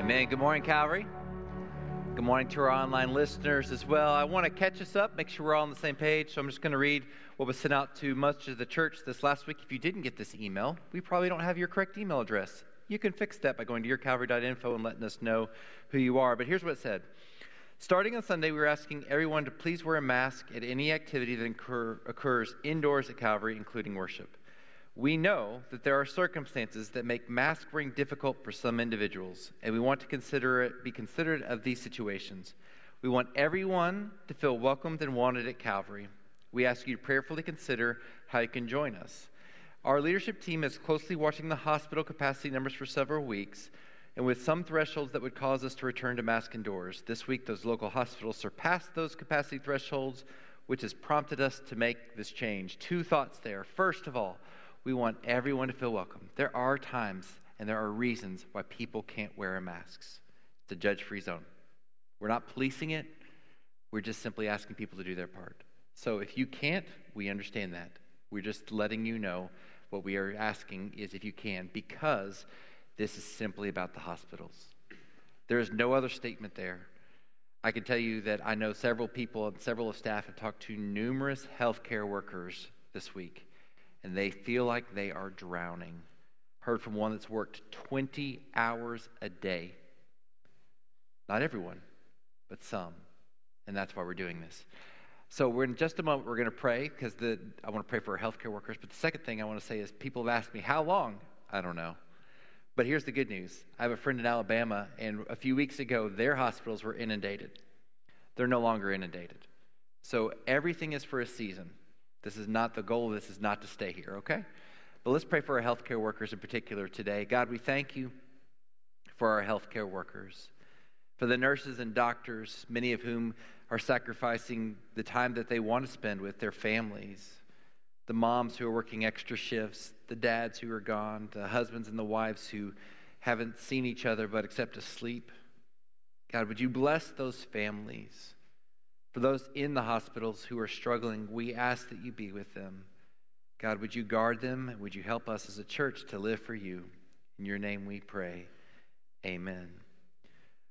Amen. Good morning, Calvary. Good morning to our online listeners as well. I want to catch us up, make sure we're all on the same page. So I'm just going to read what was sent out to much of the church this last week. If you didn't get this email, we probably don't have your correct email address. You can fix that by going to yourcalvary.info and letting us know who you are. But here's what it said. Starting on Sunday, we are asking everyone to please wear a mask at any activity that occurs indoors at Calvary, including worship. We know that there are circumstances that make mask wearing difficult for some individuals, and we want to consider it, be considerate of these situations. We want everyone to feel welcomed and wanted at Calvary. We ask you to prayerfully consider how you can join us. Our leadership team is closely watching the hospital capacity numbers for several weeks, and with some thresholds that would cause us to return to mask indoors. This week, those local hospitals surpassed those capacity thresholds, which has prompted us to make this change. Two thoughts there. First of all, we want everyone to feel welcome. There are times and there are reasons why people can't wear masks. It's a judge free zone. We're not policing it, we're just simply asking people to do their part. So if you can't, we understand that. We're just letting you know what we are asking is if you can, because this is simply about the hospitals. There is no other statement there. I can tell you that I know several people and several of staff have talked to numerous healthcare workers this week and they feel like they are drowning. Heard from one that's worked 20 hours a day. Not everyone, but some. And that's why we're doing this. So we're in just a moment we're going to pray because I want to pray for our healthcare workers. But the second thing I want to say is people have asked me how long. I don't know. But here's the good news. I have a friend in Alabama, and a few weeks ago, their hospitals were inundated. They're no longer inundated. So everything is for a season. This is not the goal. This is not to stay here, okay? But let's pray for our healthcare workers in particular today. God, we thank you for our healthcare workers, for the nurses and doctors, many of whom are sacrificing the time that they want to spend with their families, the moms who are working extra shifts, the dads who are gone, the husbands and the wives who haven't seen each other but except to sleep. God, would you bless those families? For those in the hospitals who are struggling, we ask that you be with them. God, would you guard them? Would you help us as a church to live for you? In your name we pray. Amen.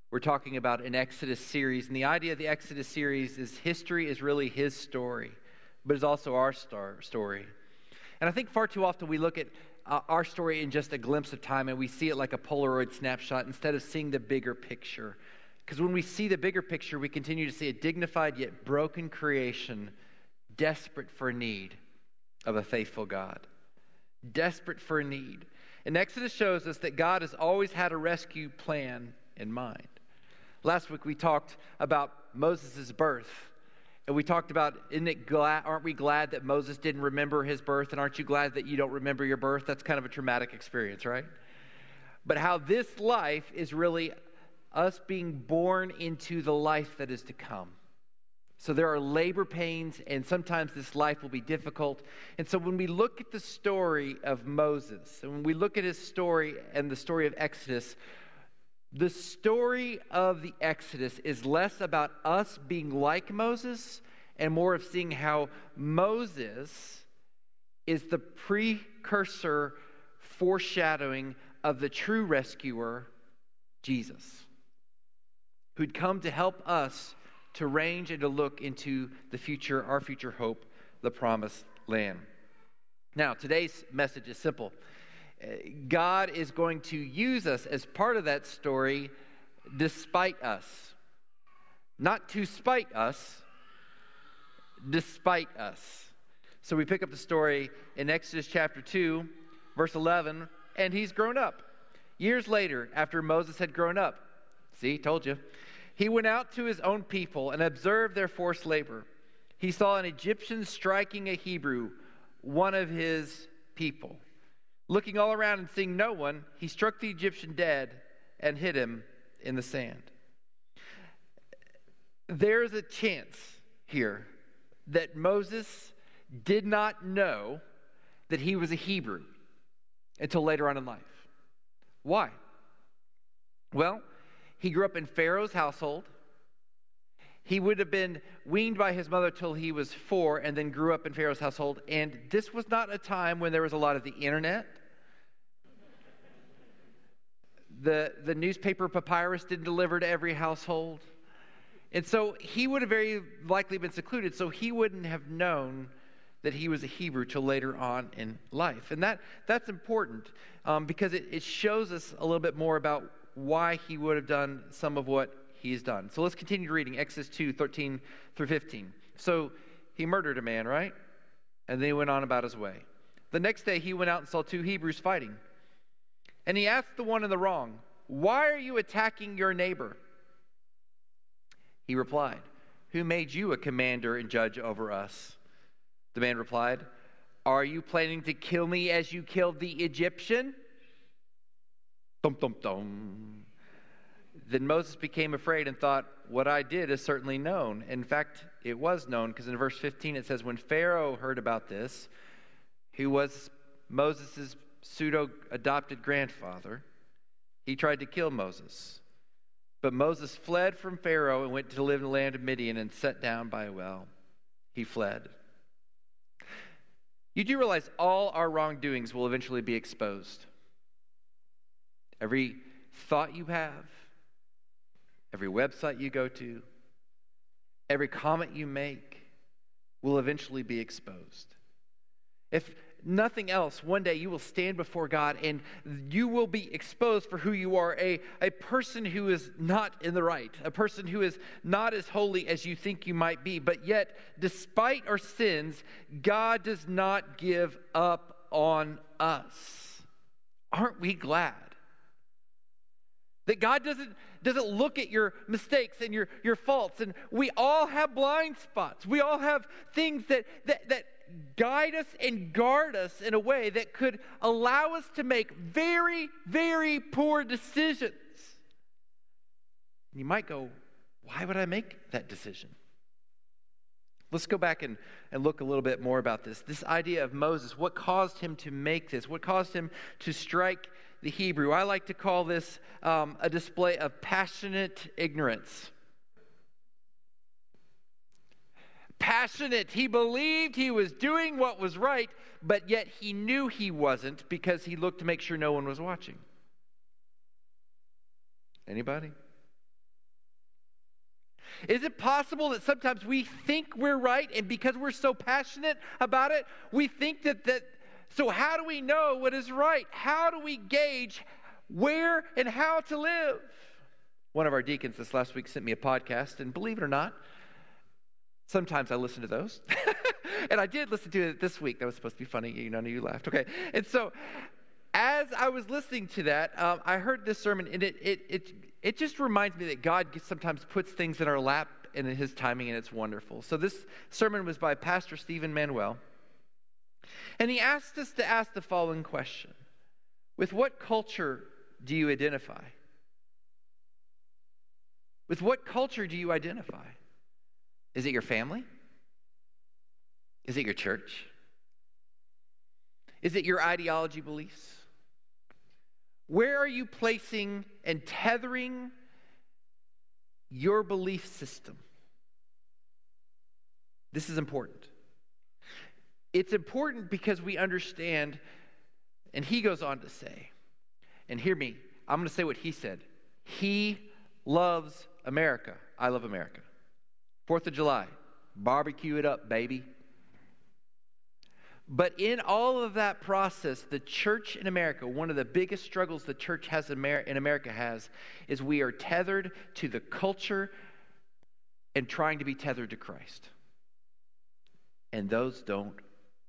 We're talking about an Exodus series, and the idea of the Exodus series is history is really his story, but it's also our story. And I think far too often we look at uh, our story in just a glimpse of time and we see it like a Polaroid snapshot instead of seeing the bigger picture. Because when we see the bigger picture, we continue to see a dignified yet broken creation desperate for need of a faithful God. Desperate for need. And Exodus shows us that God has always had a rescue plan in mind. Last week we talked about Moses' birth. And we talked about, isn't it glad, aren't we glad that Moses didn't remember his birth? And aren't you glad that you don't remember your birth? That's kind of a traumatic experience, right? But how this life is really us being born into the life that is to come. So there are labor pains, and sometimes this life will be difficult. And so when we look at the story of Moses, and when we look at his story and the story of Exodus, the story of the Exodus is less about us being like Moses and more of seeing how Moses is the precursor foreshadowing of the true rescuer, Jesus who'd come to help us to range and to look into the future, our future hope, the promised land. Now, today's message is simple uh, God is going to use us as part of that story despite us. Not to spite us, despite us. So we pick up the story in Exodus chapter 2, verse 11, and he's grown up. Years later, after Moses had grown up, see, told you, he went out to his own people and observed their forced labor. He saw an Egyptian striking a Hebrew, one of his people. Looking all around and seeing no one, he struck the Egyptian dead and hid him in the sand. There's a chance here that Moses did not know that he was a Hebrew until later on in life. Why? Well, he grew up in Pharaoh's household. He would have been weaned by his mother till he was four and then grew up in Pharaoh's household. And this was not a time when there was a lot of the internet. The, the newspaper papyrus didn't deliver to every household. And so he would have very likely been secluded, so he wouldn't have known that he was a Hebrew till later on in life. And that, that's important um, because it, it shows us a little bit more about why he would have done some of what he's done. So let's continue reading Exodus 2 13 through 15. So he murdered a man, right? And then he went on about his way. The next day he went out and saw two Hebrews fighting. And he asked the one in the wrong, Why are you attacking your neighbor? He replied, Who made you a commander and judge over us? The man replied, Are you planning to kill me as you killed the Egyptian? Dum, dum, dum. Then Moses became afraid and thought, What I did is certainly known. In fact, it was known because in verse 15 it says, When Pharaoh heard about this, who was Moses' pseudo adopted grandfather, he tried to kill Moses. But Moses fled from Pharaoh and went to live in the land of Midian and sat down by a well. He fled. You do realize all our wrongdoings will eventually be exposed. Every thought you have, every website you go to, every comment you make will eventually be exposed. If nothing else, one day you will stand before God and you will be exposed for who you are a, a person who is not in the right, a person who is not as holy as you think you might be. But yet, despite our sins, God does not give up on us. Aren't we glad? That God doesn't, doesn't look at your mistakes and your, your faults. And we all have blind spots. We all have things that, that, that guide us and guard us in a way that could allow us to make very, very poor decisions. You might go, why would I make that decision? Let's go back and, and look a little bit more about this. This idea of Moses, what caused him to make this? What caused him to strike the Hebrew? I like to call this um, a display of passionate ignorance. passionate. He believed he was doing what was right, but yet he knew he wasn't because he looked to make sure no one was watching. Anybody? Is it possible that sometimes we think we're right and because we're so passionate about it, we think that that so how do we know what is right? How do we gauge where and how to live? One of our deacons this last week sent me a podcast and believe it or not, Sometimes I listen to those. and I did listen to it this week. That was supposed to be funny. You none of you laughed. Okay. And so as I was listening to that, um, I heard this sermon, and it, it, it, it just reminds me that God sometimes puts things in our lap and in His timing, and it's wonderful. So this sermon was by Pastor Stephen Manuel. And he asked us to ask the following question With what culture do you identify? With what culture do you identify? Is it your family? Is it your church? Is it your ideology beliefs? Where are you placing and tethering your belief system? This is important. It's important because we understand, and he goes on to say, and hear me, I'm going to say what he said. He loves America. I love America. Fourth of July, barbecue it up, baby. But in all of that process, the church in America, one of the biggest struggles the church has in America has, is we are tethered to the culture and trying to be tethered to Christ. And those don't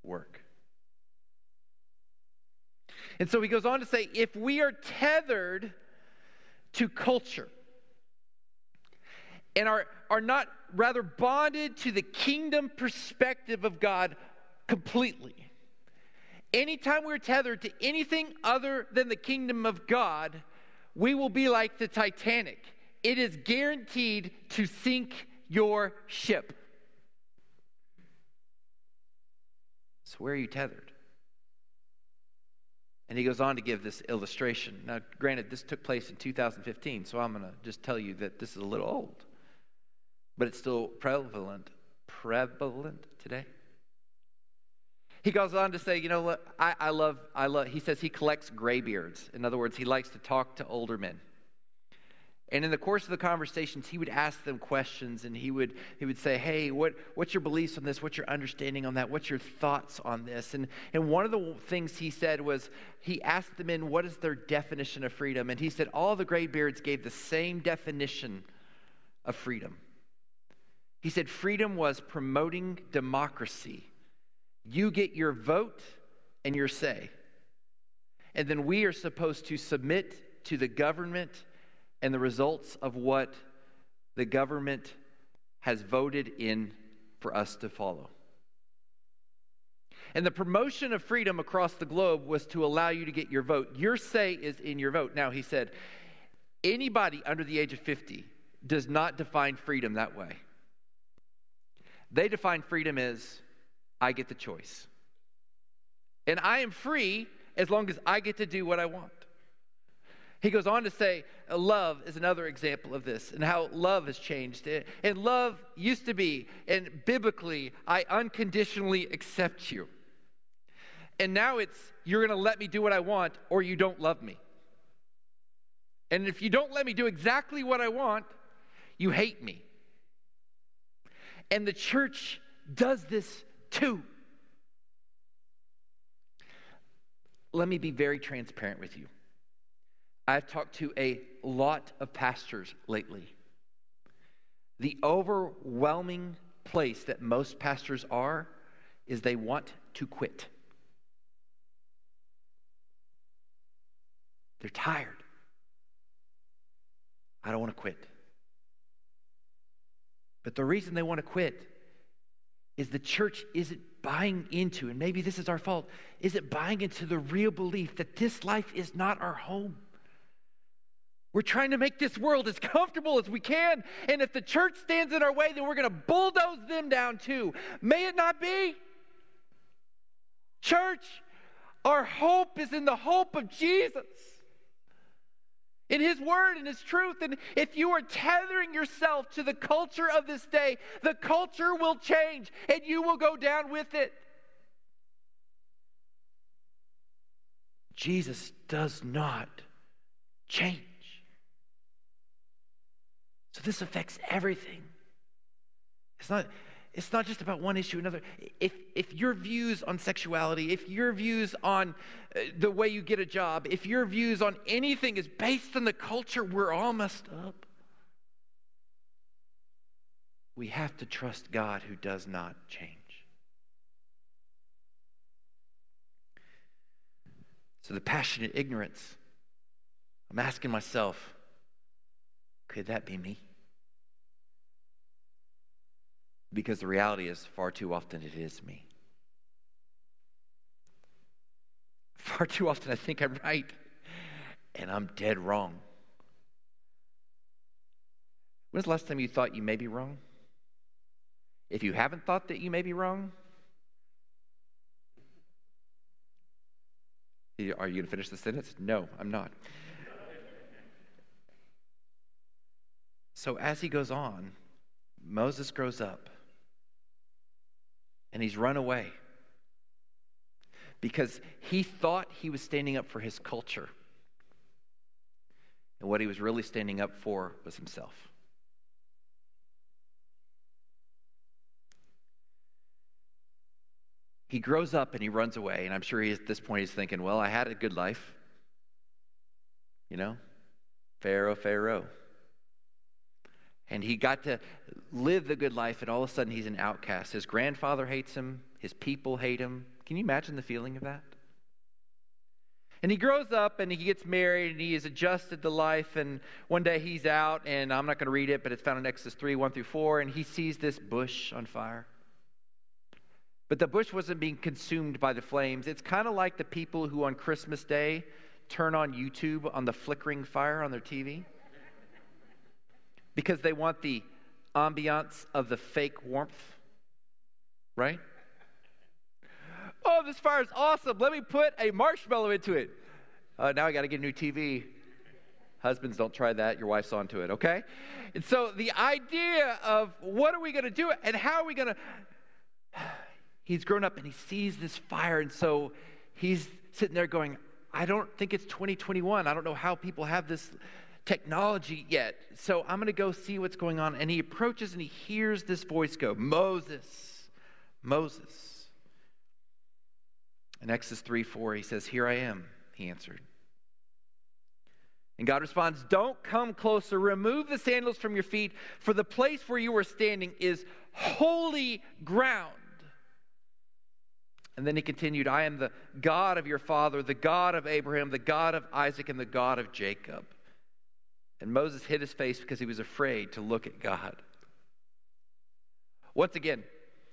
work. And so he goes on to say if we are tethered to culture and are, are not rather bonded to the kingdom perspective of God completely. Anytime we're tethered to anything other than the kingdom of God, we will be like the Titanic. It is guaranteed to sink your ship. So, where are you tethered? And he goes on to give this illustration. Now, granted, this took place in 2015, so I'm going to just tell you that this is a little old but it's still prevalent, prevalent today. He goes on to say, you know what, I, I, love, I love, he says he collects graybeards. In other words, he likes to talk to older men. And in the course of the conversations, he would ask them questions and he would, he would say, Hey, what, what's your beliefs on this? What's your understanding on that? What's your thoughts on this? And, and one of the things he said was, he asked them in, What is their definition of freedom? And he said, All the graybeards gave the same definition of freedom. He said, Freedom was promoting democracy. You get your vote and your say. And then we are supposed to submit to the government and the results of what the government has voted in for us to follow. And the promotion of freedom across the globe was to allow you to get your vote. Your say is in your vote. Now, he said, anybody under the age of 50 does not define freedom that way. They define freedom as I get the choice. And I am free as long as I get to do what I want. He goes on to say, uh, love is another example of this and how love has changed. And love used to be, and biblically, I unconditionally accept you. And now it's, you're going to let me do what I want or you don't love me. And if you don't let me do exactly what I want, you hate me. And the church does this too. Let me be very transparent with you. I've talked to a lot of pastors lately. The overwhelming place that most pastors are is they want to quit. They're tired. I don't want to quit. But the reason they want to quit is the church isn't buying into, and maybe this is our fault, is it buying into the real belief that this life is not our home? We're trying to make this world as comfortable as we can. And if the church stands in our way, then we're going to bulldoze them down too. May it not be. Church, our hope is in the hope of Jesus, in His Word and His truth. And if you are tethering yourself to the culture of this day, the culture will change and you will go down with it. Jesus does not change. So this affects everything. It's not, it's not just about one issue another. If, if your views on sexuality, if your views on uh, the way you get a job, if your views on anything is based on the culture, we're all messed up. We have to trust God who does not change. So, the passionate ignorance, I'm asking myself, could that be me? Because the reality is, far too often it is me. Far too often I think I'm right and I'm dead wrong. When's the last time you thought you may be wrong? If you haven't thought that you may be wrong, are you going to finish the sentence? No, I'm not. So as he goes on, Moses grows up and he's run away because he thought he was standing up for his culture. And what he was really standing up for was himself. He grows up and he runs away, and I'm sure he, at this point he's thinking, well, I had a good life. You know, Pharaoh, Pharaoh. And he got to live the good life, and all of a sudden he's an outcast. His grandfather hates him, his people hate him. Can you imagine the feeling of that? And he grows up and he gets married and he is adjusted to life. And one day he's out, and I'm not going to read it, but it's found in Exodus 3 1 through 4. And he sees this bush on fire. But the bush wasn't being consumed by the flames. It's kind of like the people who on Christmas Day turn on YouTube on the flickering fire on their TV because they want the ambiance of the fake warmth, right? Oh, this fire is awesome. Let me put a marshmallow into it. Uh, now I got to get a new TV. Husbands, don't try that. Your wife's onto it, okay? And so the idea of what are we going to do and how are we going to. he's grown up and he sees this fire. And so he's sitting there going, I don't think it's 2021. I don't know how people have this technology yet. So I'm going to go see what's going on. And he approaches and he hears this voice go, Moses, Moses. In Exodus 3 4, he says, Here I am, he answered. And God responds, Don't come closer. Remove the sandals from your feet, for the place where you are standing is holy ground. And then he continued, I am the God of your father, the God of Abraham, the God of Isaac, and the God of Jacob. And Moses hid his face because he was afraid to look at God. Once again,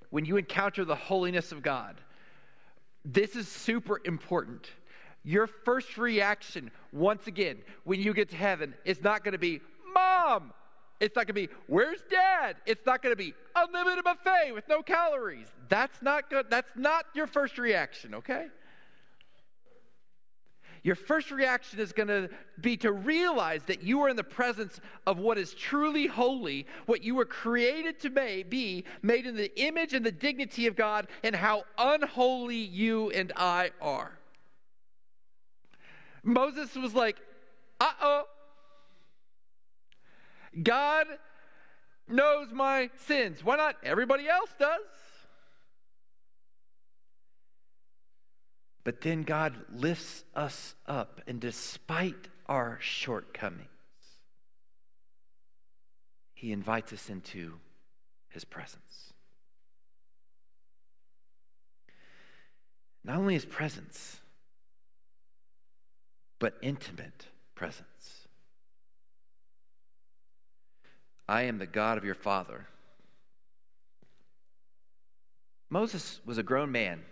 when you encounter the holiness of God, this is super important. Your first reaction, once again, when you get to heaven, is not going to be, Mom! It's not going to be, Where's dad? It's not going to be, Unlimited buffet with no calories. That's not good. That's not your first reaction, okay? Your first reaction is going to be to realize that you are in the presence of what is truly holy, what you were created to be, made in the image and the dignity of God, and how unholy you and I are. Moses was like, uh oh. God knows my sins. Why not? Everybody else does. But then God lifts us up, and despite our shortcomings, He invites us into His presence. Not only His presence, but intimate presence. I am the God of your father. Moses was a grown man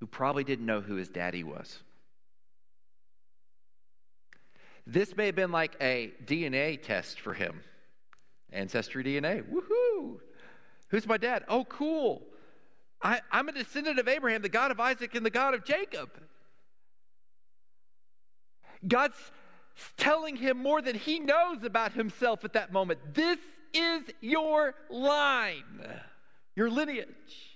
who probably didn't know who his daddy was. This may have been like a DNA test for him. Ancestry DNA. Woohoo! Who's my dad? Oh, cool. I, am a descendant of Abraham, the God of Isaac, and the God of Jacob. God's telling him more than he knows about himself at that moment. This is your line, your lineage.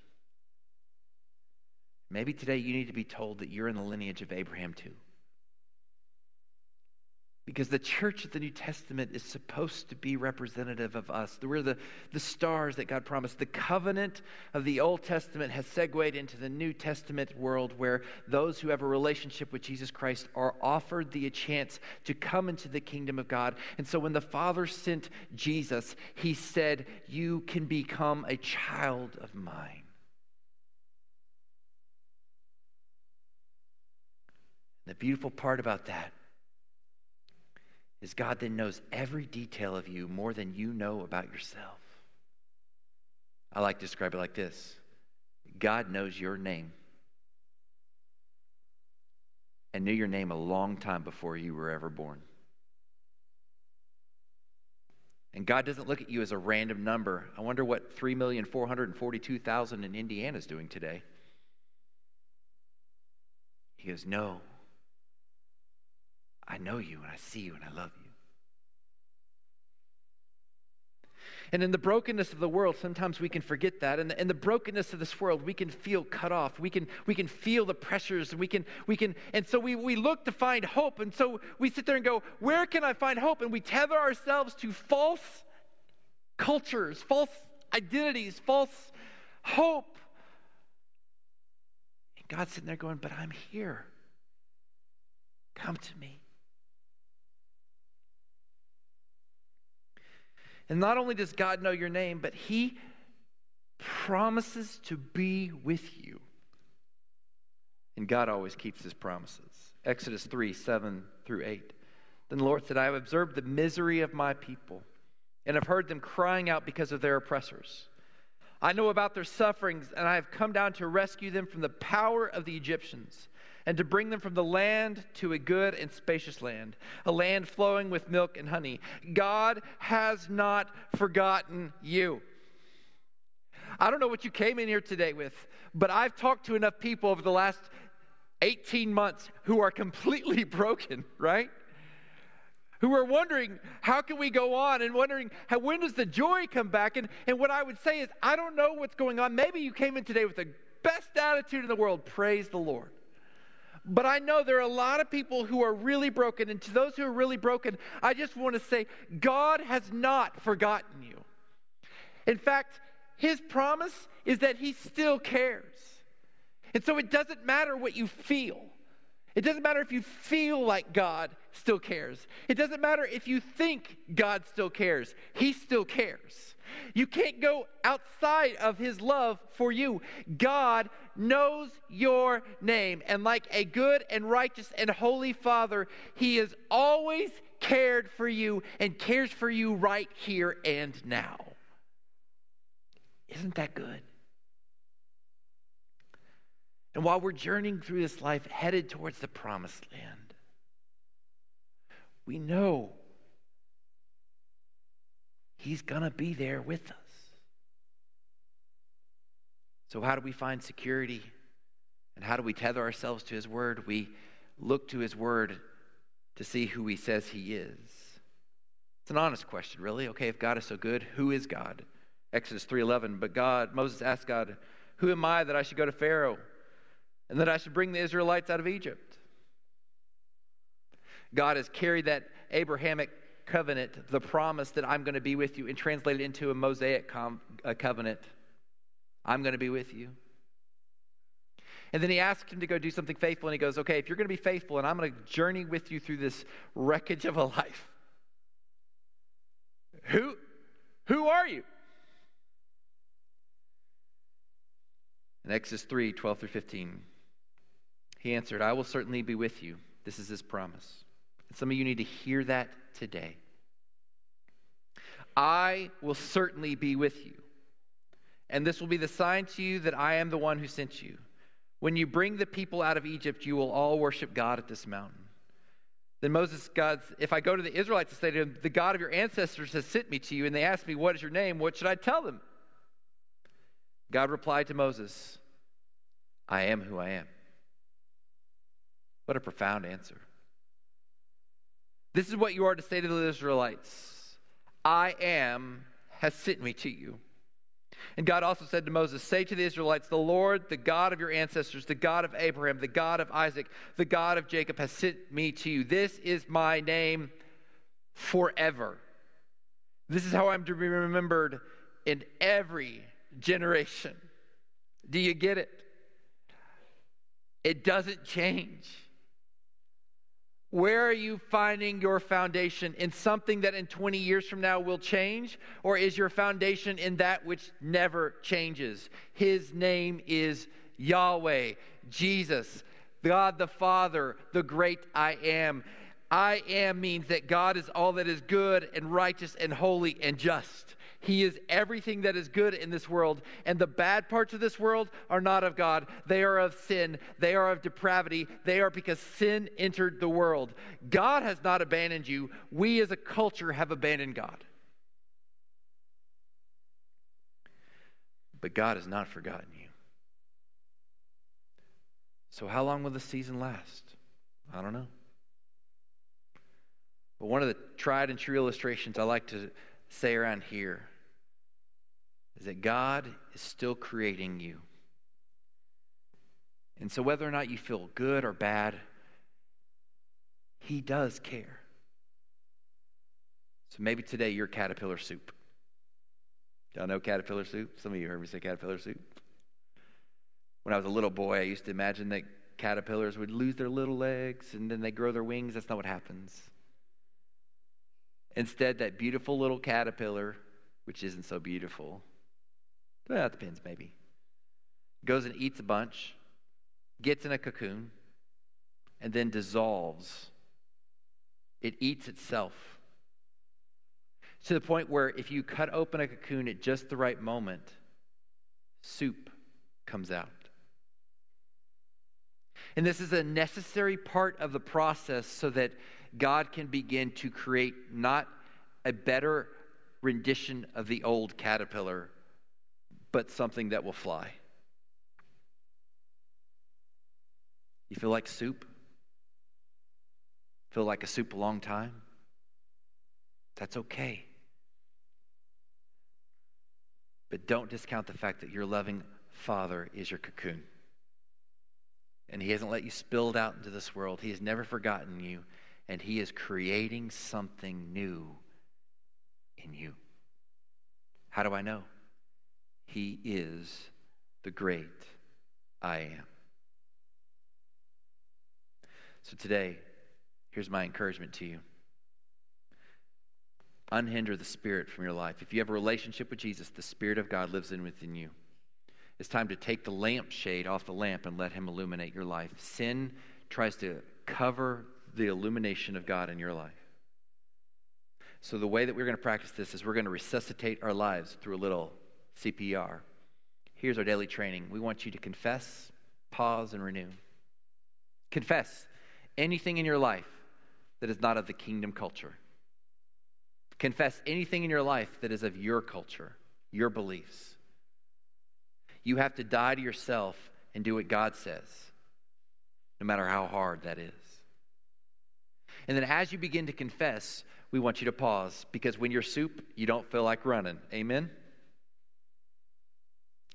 Maybe today you need to be told that you're in the lineage of Abraham too. Because the church of the New Testament is supposed to be representative of us. We're the, the stars that God promised. The covenant of the Old Testament has segued into the New Testament world where those who have a relationship with Jesus Christ are offered the chance to come into the kingdom of God. And so when the Father sent Jesus, he said, You can become a child of mine. The beautiful part about that is God then knows every detail of you more than you know about yourself. I like to describe it like this God knows your name and knew your name a long time before you were ever born. And God doesn't look at you as a random number. I wonder what 3,442,000 in Indiana is doing today. He goes, No, I know you and I see you and I love you. And in the brokenness of the world, sometimes we can forget that. And in the brokenness of this world, we can feel cut off. We can, we can feel the pressures. And we can, we can, and so we, we look to find hope. And so we sit there and go, where can I find hope? And we tether ourselves to false cultures, false identities, false hope. And God's sitting there going, but I'm here. Come to me. And not only does God know your name, but He promises to be with you. And God always keeps His promises. Exodus 3 7 through 8. Then the Lord said, I have observed the misery of my people and have heard them crying out because of their oppressors. I know about their sufferings, and I have come down to rescue them from the power of the Egyptians and to bring them from the land to a good and spacious land, a land flowing with milk and honey. God has not forgotten you. I don't know what you came in here today with, but I've talked to enough people over the last 18 months who are completely broken, right? Who are wondering, how can we go on? And wondering, how, when does the joy come back? And, and what I would say is, I don't know what's going on. Maybe you came in today with the best attitude in the world. Praise the Lord. But I know there are a lot of people who are really broken. And to those who are really broken, I just want to say God has not forgotten you. In fact, his promise is that he still cares. And so it doesn't matter what you feel. It doesn't matter if you feel like God still cares. It doesn't matter if you think God still cares. He still cares. You can't go outside of his love for you. God knows your name. And like a good and righteous and holy father, he has always cared for you and cares for you right here and now. Isn't that good? And while we're journeying through this life headed towards the promised land, we know He's going to be there with us. So, how do we find security? And how do we tether ourselves to His Word? We look to His Word to see who He says He is. It's an honest question, really. Okay, if God is so good, who is God? Exodus 3:11. But God, Moses asked God, "Who am I that I should go to Pharaoh and that I should bring the Israelites out of Egypt?" God has carried that Abrahamic covenant, the promise that I'm going to be with you, and translated into a Mosaic com- a covenant. I'm going to be with you. And then he asked him to go do something faithful, and he goes, Okay, if you're going to be faithful, and I'm going to journey with you through this wreckage of a life, who, who are you? In Exodus 3 12 through 15, he answered, I will certainly be with you. This is his promise. And some of you need to hear that today. I will certainly be with you. And this will be the sign to you that I am the one who sent you. When you bring the people out of Egypt, you will all worship God at this mountain. Then Moses, God's, if I go to the Israelites and say to them, The God of your ancestors has sent me to you, and they ask me, What is your name? What should I tell them? God replied to Moses, I am who I am. What a profound answer. This is what you are to say to the Israelites I am has sent me to you. And God also said to Moses, Say to the Israelites, The Lord, the God of your ancestors, the God of Abraham, the God of Isaac, the God of Jacob, has sent me to you. This is my name forever. This is how I'm to be remembered in every generation. Do you get it? It doesn't change. Where are you finding your foundation? In something that in 20 years from now will change? Or is your foundation in that which never changes? His name is Yahweh, Jesus, God the Father, the great I am. I am means that God is all that is good and righteous and holy and just. He is everything that is good in this world. And the bad parts of this world are not of God. They are of sin. They are of depravity. They are because sin entered the world. God has not abandoned you. We as a culture have abandoned God. But God has not forgotten you. So, how long will the season last? I don't know. But one of the tried and true illustrations I like to say around here is that God is still creating you. And so, whether or not you feel good or bad, He does care. So, maybe today you're caterpillar soup. Y'all know caterpillar soup? Some of you heard me say caterpillar soup. When I was a little boy, I used to imagine that caterpillars would lose their little legs and then they grow their wings. That's not what happens. Instead, that beautiful little caterpillar, which isn't so beautiful, well, it depends, maybe. Goes and eats a bunch, gets in a cocoon, and then dissolves. It eats itself. To the point where if you cut open a cocoon at just the right moment, soup comes out. And this is a necessary part of the process so that God can begin to create not a better rendition of the old caterpillar, but something that will fly. You feel like soup? Feel like a soup a long time? That's okay. But don't discount the fact that your loving Father is your cocoon. And He hasn't let you spill it out into this world. He has never forgotten you, and He is creating something new in you. How do I know? He is the great I am. So today, here's my encouragement to you unhinder the Spirit from your life. If you have a relationship with Jesus, the Spirit of God lives in within you. It's time to take the lampshade off the lamp and let Him illuminate your life. Sin tries to cover the illumination of God in your life. So, the way that we're going to practice this is we're going to resuscitate our lives through a little CPR. Here's our daily training. We want you to confess, pause, and renew. Confess anything in your life that is not of the kingdom culture. Confess anything in your life that is of your culture, your beliefs. You have to die to yourself and do what God says, no matter how hard that is. And then as you begin to confess, we want you to pause because when you're soup, you don't feel like running. Amen?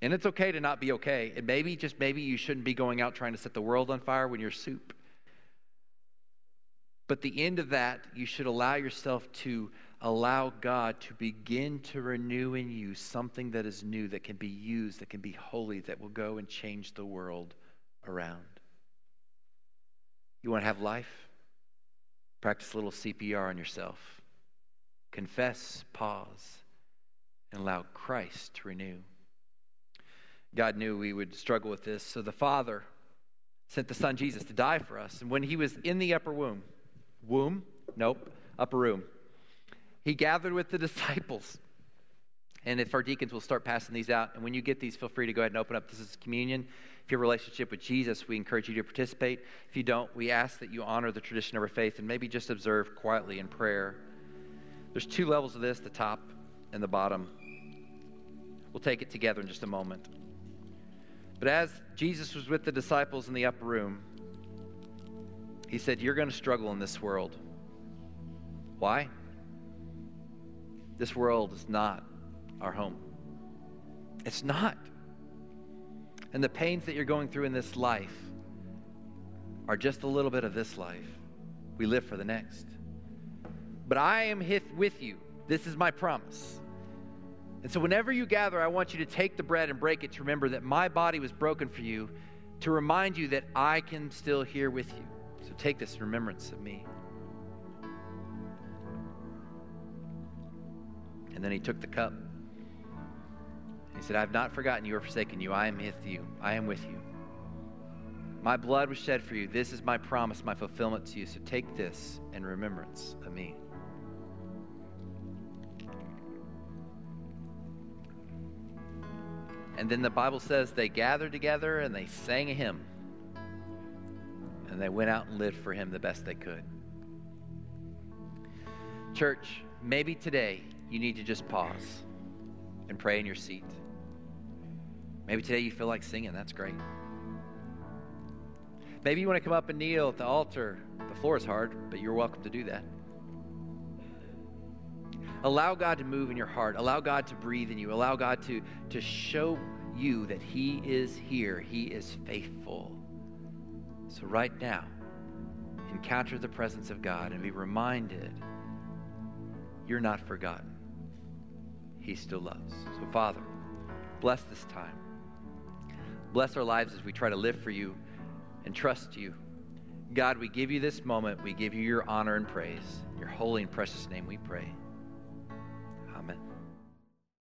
And it's okay to not be okay. And maybe, just maybe, you shouldn't be going out trying to set the world on fire when you're soup. But the end of that, you should allow yourself to allow God to begin to renew in you something that is new, that can be used, that can be holy, that will go and change the world around. You want to have life? Practice a little CPR on yourself. Confess, pause, and allow Christ to renew. God knew we would struggle with this, so the Father sent the Son Jesus to die for us. And when he was in the upper womb, womb? Nope, upper room. He gathered with the disciples. And if our deacons will start passing these out, and when you get these, feel free to go ahead and open up. This is communion. If you have a relationship with Jesus, we encourage you to participate. If you don't, we ask that you honor the tradition of our faith and maybe just observe quietly in prayer. There's two levels of this the top and the bottom. We'll take it together in just a moment. But as Jesus was with the disciples in the upper room, he said, You're going to struggle in this world. Why? This world is not our home. It's not. And the pains that you're going through in this life are just a little bit of this life. We live for the next. But I am with you. This is my promise. And so, whenever you gather, I want you to take the bread and break it to remember that my body was broken for you, to remind you that I can still here with you. So, take this remembrance of me. And then he took the cup. He said, I have not forgotten you or forsaken you. I am with you. I am with you. My blood was shed for you. This is my promise, my fulfillment to you. So take this in remembrance of me. And then the Bible says they gathered together and they sang a hymn. And they went out and lived for him the best they could. Church, maybe today you need to just pause and pray in your seat. Maybe today you feel like singing. That's great. Maybe you want to come up and kneel at the altar. The floor is hard, but you're welcome to do that. Allow God to move in your heart. Allow God to breathe in you. Allow God to, to show you that He is here. He is faithful. So, right now, encounter the presence of God and be reminded you're not forgotten. He still loves. So, Father, bless this time. Bless our lives as we try to live for you and trust you. God, we give you this moment. We give you your honor and praise. In your holy and precious name we pray.